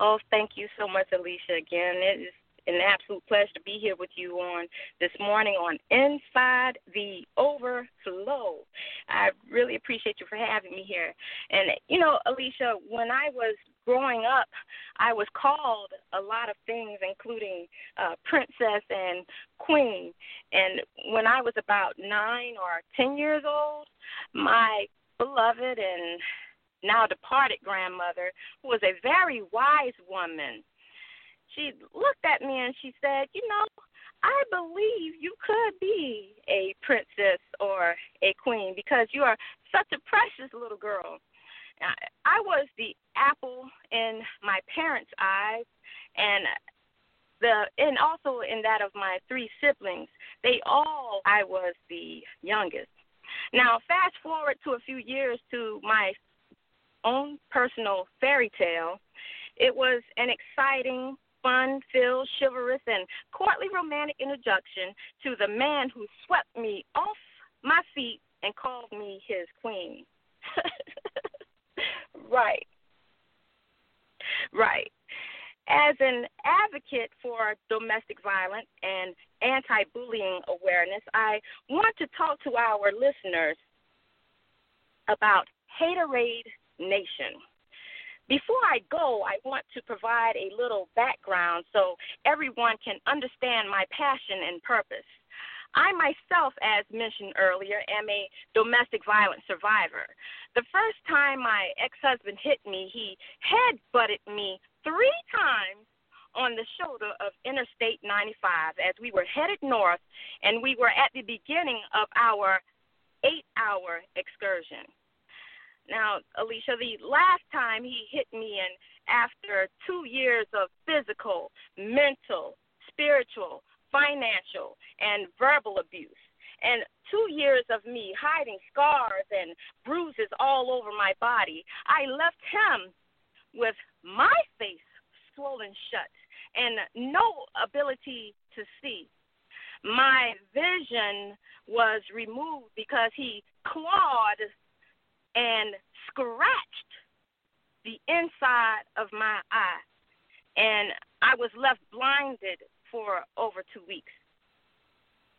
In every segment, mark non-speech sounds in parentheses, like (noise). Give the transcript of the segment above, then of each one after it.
Oh, thank you so much, Alicia. Again, it is an absolute pleasure to be here with you on this morning on Inside the Overflow. I really appreciate you for having me here. And, you know, Alicia, when I was growing up, I was called a lot of things, including uh, princess and queen. And when I was about nine or ten years old, my beloved and now departed grandmother, who was a very wise woman, she looked at me and she said, You know, I believe you could be a princess or a queen because you are such a precious little girl. I was the apple in my parents' eyes, and the and also in that of my three siblings. They all I was the youngest. Now, fast forward to a few years to my own personal fairy tale. It was an exciting, fun filled, chivalrous, and courtly romantic introduction to the man who swept me off my feet and called me his queen. (laughs) right. Right. As an advocate for domestic violence and anti bullying awareness, I want to talk to our listeners about Haterade Nation. Before I go, I want to provide a little background so everyone can understand my passion and purpose. I myself, as mentioned earlier, am a domestic violence survivor. The first time my ex husband hit me, he head butted me three times on the shoulder of Interstate 95 as we were headed north and we were at the beginning of our eight hour excursion. Now, Alicia, the last time he hit me, and after two years of physical, mental, spiritual, financial, and verbal abuse, and two years of me hiding scars and bruises all over my body, I left him with my face swollen shut and no ability to see. My vision was removed because he clawed and scratched the inside of my eye. And I was left blinded for over two weeks.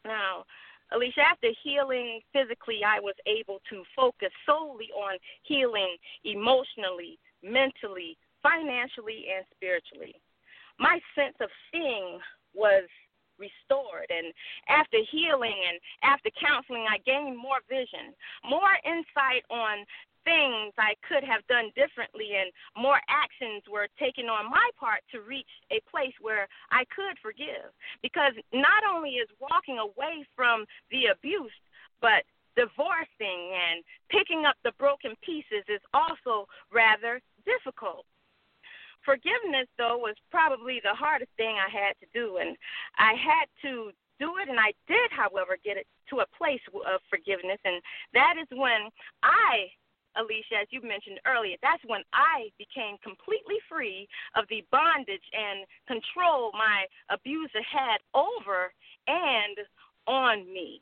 Now, Alicia, after healing physically, I was able to focus solely on healing emotionally, mentally, financially, and spiritually. My sense of seeing was restored. And after healing and after counseling, I gained more vision, more insight on things I could have done differently, and more actions were taken on my part to reach a place where I could forgive. Because not only is walking away from the abuse, but divorcing and picking up the broken pieces is also rather difficult. Forgiveness, though, was probably the hardest thing I had to do, and I had to do it, and I did, however, get it to a place of forgiveness, and that is when I Alicia, as you mentioned earlier, that's when I became completely free of the bondage and control my abuser had over and on me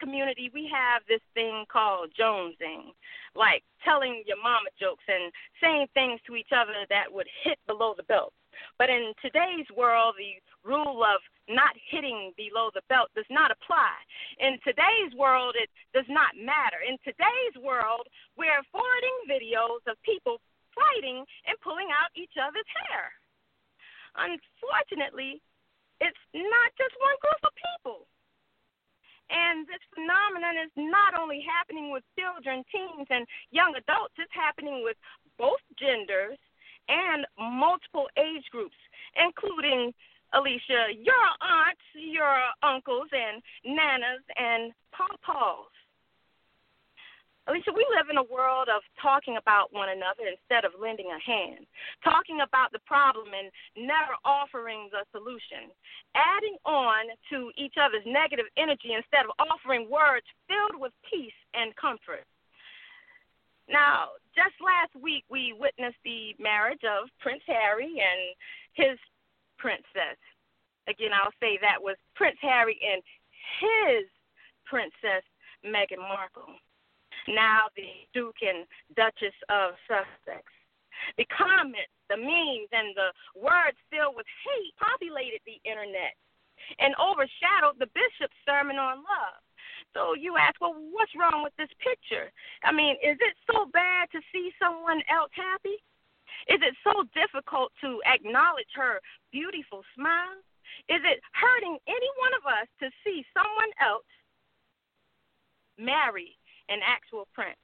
community, we have this thing called jonesing, like telling your mama jokes and saying things to each other that would hit below the belt. But in today's world, the rule of not hitting below the belt does not apply. In today's world, it does not matter. In today's world, we're forwarding videos of people fighting and pulling out each other's hair. Unfortunately, it's not just one group of people. And this phenomenon is not only happening with children, teens, and young adults, it's happening with both genders and multiple age groups, including Alicia, your aunts, your uncles, and nanas and pawpaws. Alicia, we live in a world of talking about one another instead of lending a hand, talking about the problem and never offering the solution, adding on to each other's negative energy instead of offering words filled with peace and comfort. Now, just last week, we witnessed the marriage of Prince Harry and his princess. Again, I'll say that was Prince Harry and his princess, Meghan Markle now the Duke and Duchess of Sussex. The comments, the memes, and the words filled with hate populated the internet and overshadowed the bishop's sermon on love. So you ask, well, what's wrong with this picture? I mean, is it so bad to see someone else happy? Is it so difficult to acknowledge her beautiful smile? Is it hurting any one of us to see someone else marry an actual prince?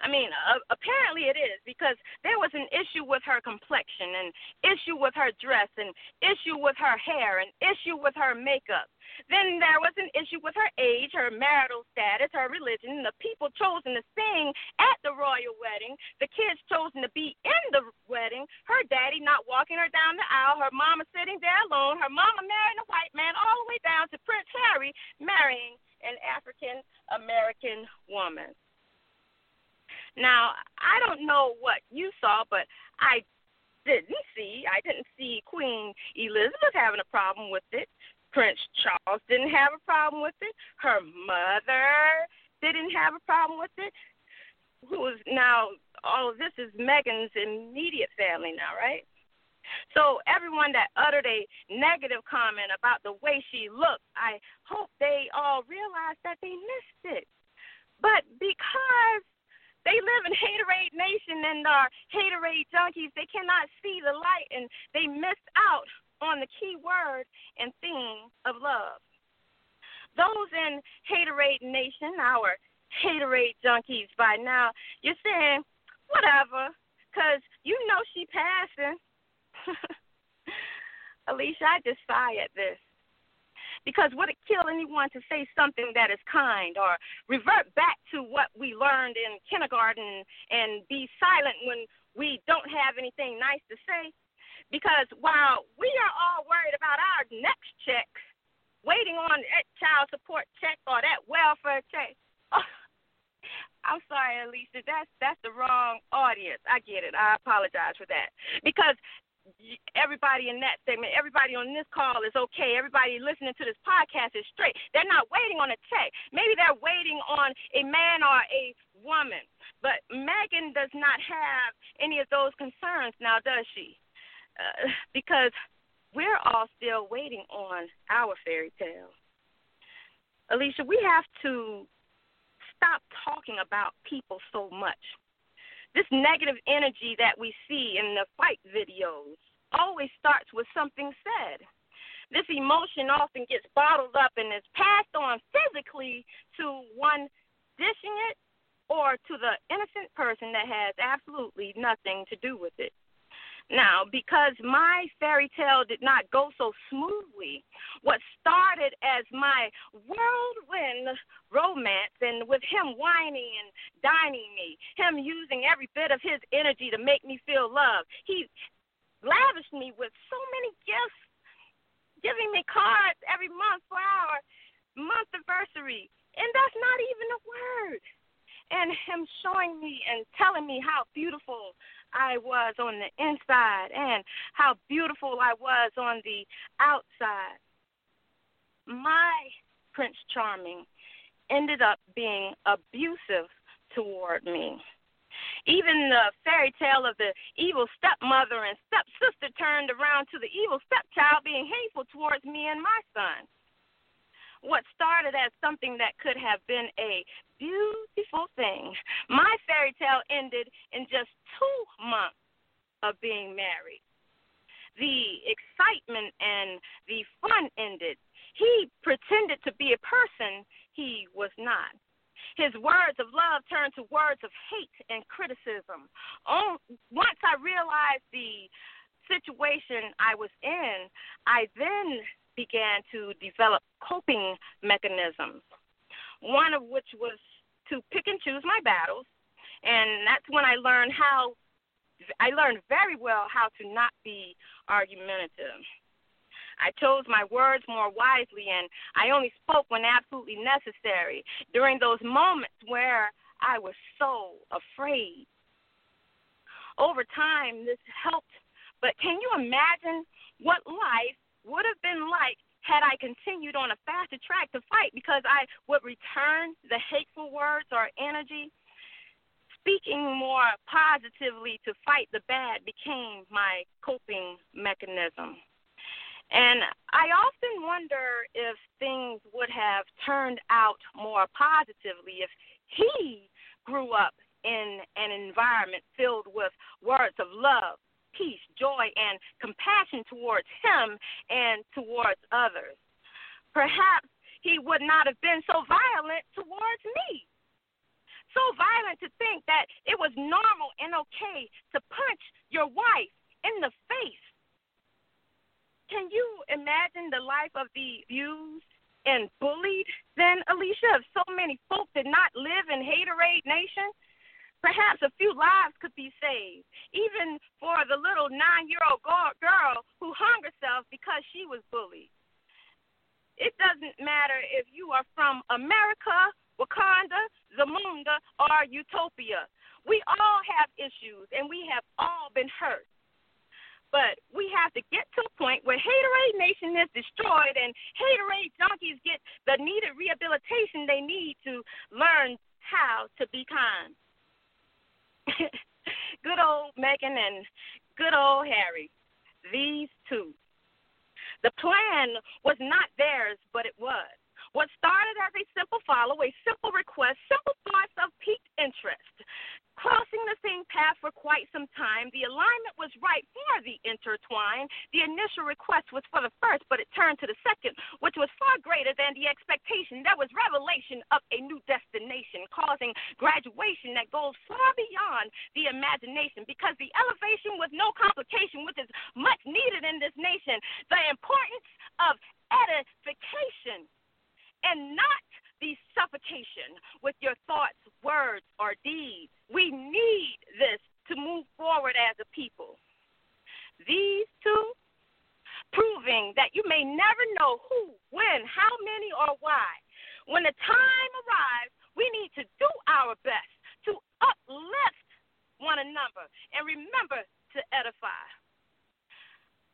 I mean, uh, apparently it is because there was an issue with her complexion, an issue with her dress, an issue with her hair, an issue with her makeup. Then there was an issue with her age, her marital status, her religion, the people chosen to sing at the royal wedding, the kids chosen to be in the wedding, her daddy not walking her down the aisle, her mama sitting there alone, her mama marrying a white man, all the way down to Prince Harry marrying an African American woman. Now, I don't know what you saw, but I didn't see. I didn't see Queen Elizabeth having a problem with it. Prince Charles didn't have a problem with it. Her mother didn't have a problem with it. Who is now all of this is Meghan's immediate family now, right? So everyone that uttered a negative comment about the way she looked, I hope they all realized that they missed it. But because they live in haterade nation and are haterade junkies. They cannot see the light and they missed out on the key word and theme of love. Those in haterade nation, our haterade junkies by now, you're saying, whatever, because you know she passing. (laughs) Alicia, I just sigh at this. Because would it kill anyone to say something that is kind or revert back to what we learned in kindergarten and be silent when we don't have anything nice to say? Because while we are all worried about our next check, waiting on that child support check or that welfare check, (laughs) oh, I'm sorry, Alicia. That's that's the wrong audience. I get it. I apologize for that. Because everybody in that segment, everybody on this call is okay. Everybody listening to this podcast is straight. They're not waiting on a check. Maybe they're waiting on a man or a woman. But Meghan does not have any of those concerns now, does she? Uh, because we're all still waiting on our fairy tale. Alicia, we have to stop talking about people so much this negative energy that we see in the fight videos always starts with something said. This emotion often gets bottled up and is passed on physically to one dishing it or to the innocent person that has absolutely nothing to do with it. Now, because my fairy tale did not go so smoothly, what started as my whirlwind romance and with him wining and dining me, him using every bit of his energy to make me feel loved, he lavished me with so many gifts, giving me cards every month for our month anniversary. And that's not even a word. And him showing me and telling me how beautiful I was on the inside and how beautiful I was on the outside. My Prince Charming ended up being abusive toward me. Even the fairy tale of the evil stepmother and stepsister turned around to the evil stepchild being hateful towards me and my son what started as something that could have been a beautiful thing. My fairy tale ended in just two months of being married. The excitement and the fun ended. He pretended to be a person he was not. His words of love turned to words of hate and criticism. Once I realized the situation I was in, I then began to develop coping mechanisms, one of which was to pick and choose my battles. And that's when I learned how, I learned very well how to not be argumentative. I chose my words more wisely and I only spoke when absolutely necessary during those moments where I was so afraid. Over time, this helped, but can you imagine what life would have been like had I continued on a faster track to fight because I would return the hateful words or energy. speaking more positively to fight the bad became my coping mechanism. And I often wonder if things would have turned out more positively if he grew up in an environment filled with words of love, peace, joy, and compassion towards him and towards others. Perhaps he would not have been so violent towards me. So violent to think that it was normal and okay to punch your wife in the face can you imagine the life of the abused and bullied then, Alicia, if so many folk did not live in Haterade Nation? Perhaps a few lives could be saved, even for the little nine year old girl who hung herself because she was bullied. It doesn't matter if you are from America, Wakanda, Zamunda, or Utopia. We all have issues and we have all been hurt. But we have to get to a point where Haterade Nation is destroyed and Haterade junkies get the needed rehabilitation they need to learn how to be kind. (laughs) good old Meghan and good old Harry. These two. The plan was not theirs, but it was. What started as a simple follow, a simple request, simple thoughts of piqued interest, crossing the same path for quite some time. The alignment was right for the intertwine. The initial request was for the first, but it turned to the second, which was far greater than the expectation. There was revelation of a new destination, causing graduation that goes far beyond the imagination because the elevation with no complication, which is much needed in this nation. The importance of edification and not the suffocation with your thoughts, words, or deeds. We need this to move forward as a people. These two, proving that you may never know who, when, how many, or why. When the time arrives, we need to do our best to uplift one another and remember to edify.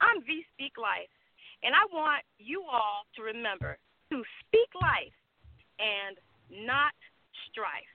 I'm V Speak Life, and I want you all to remember to speak life and not strife.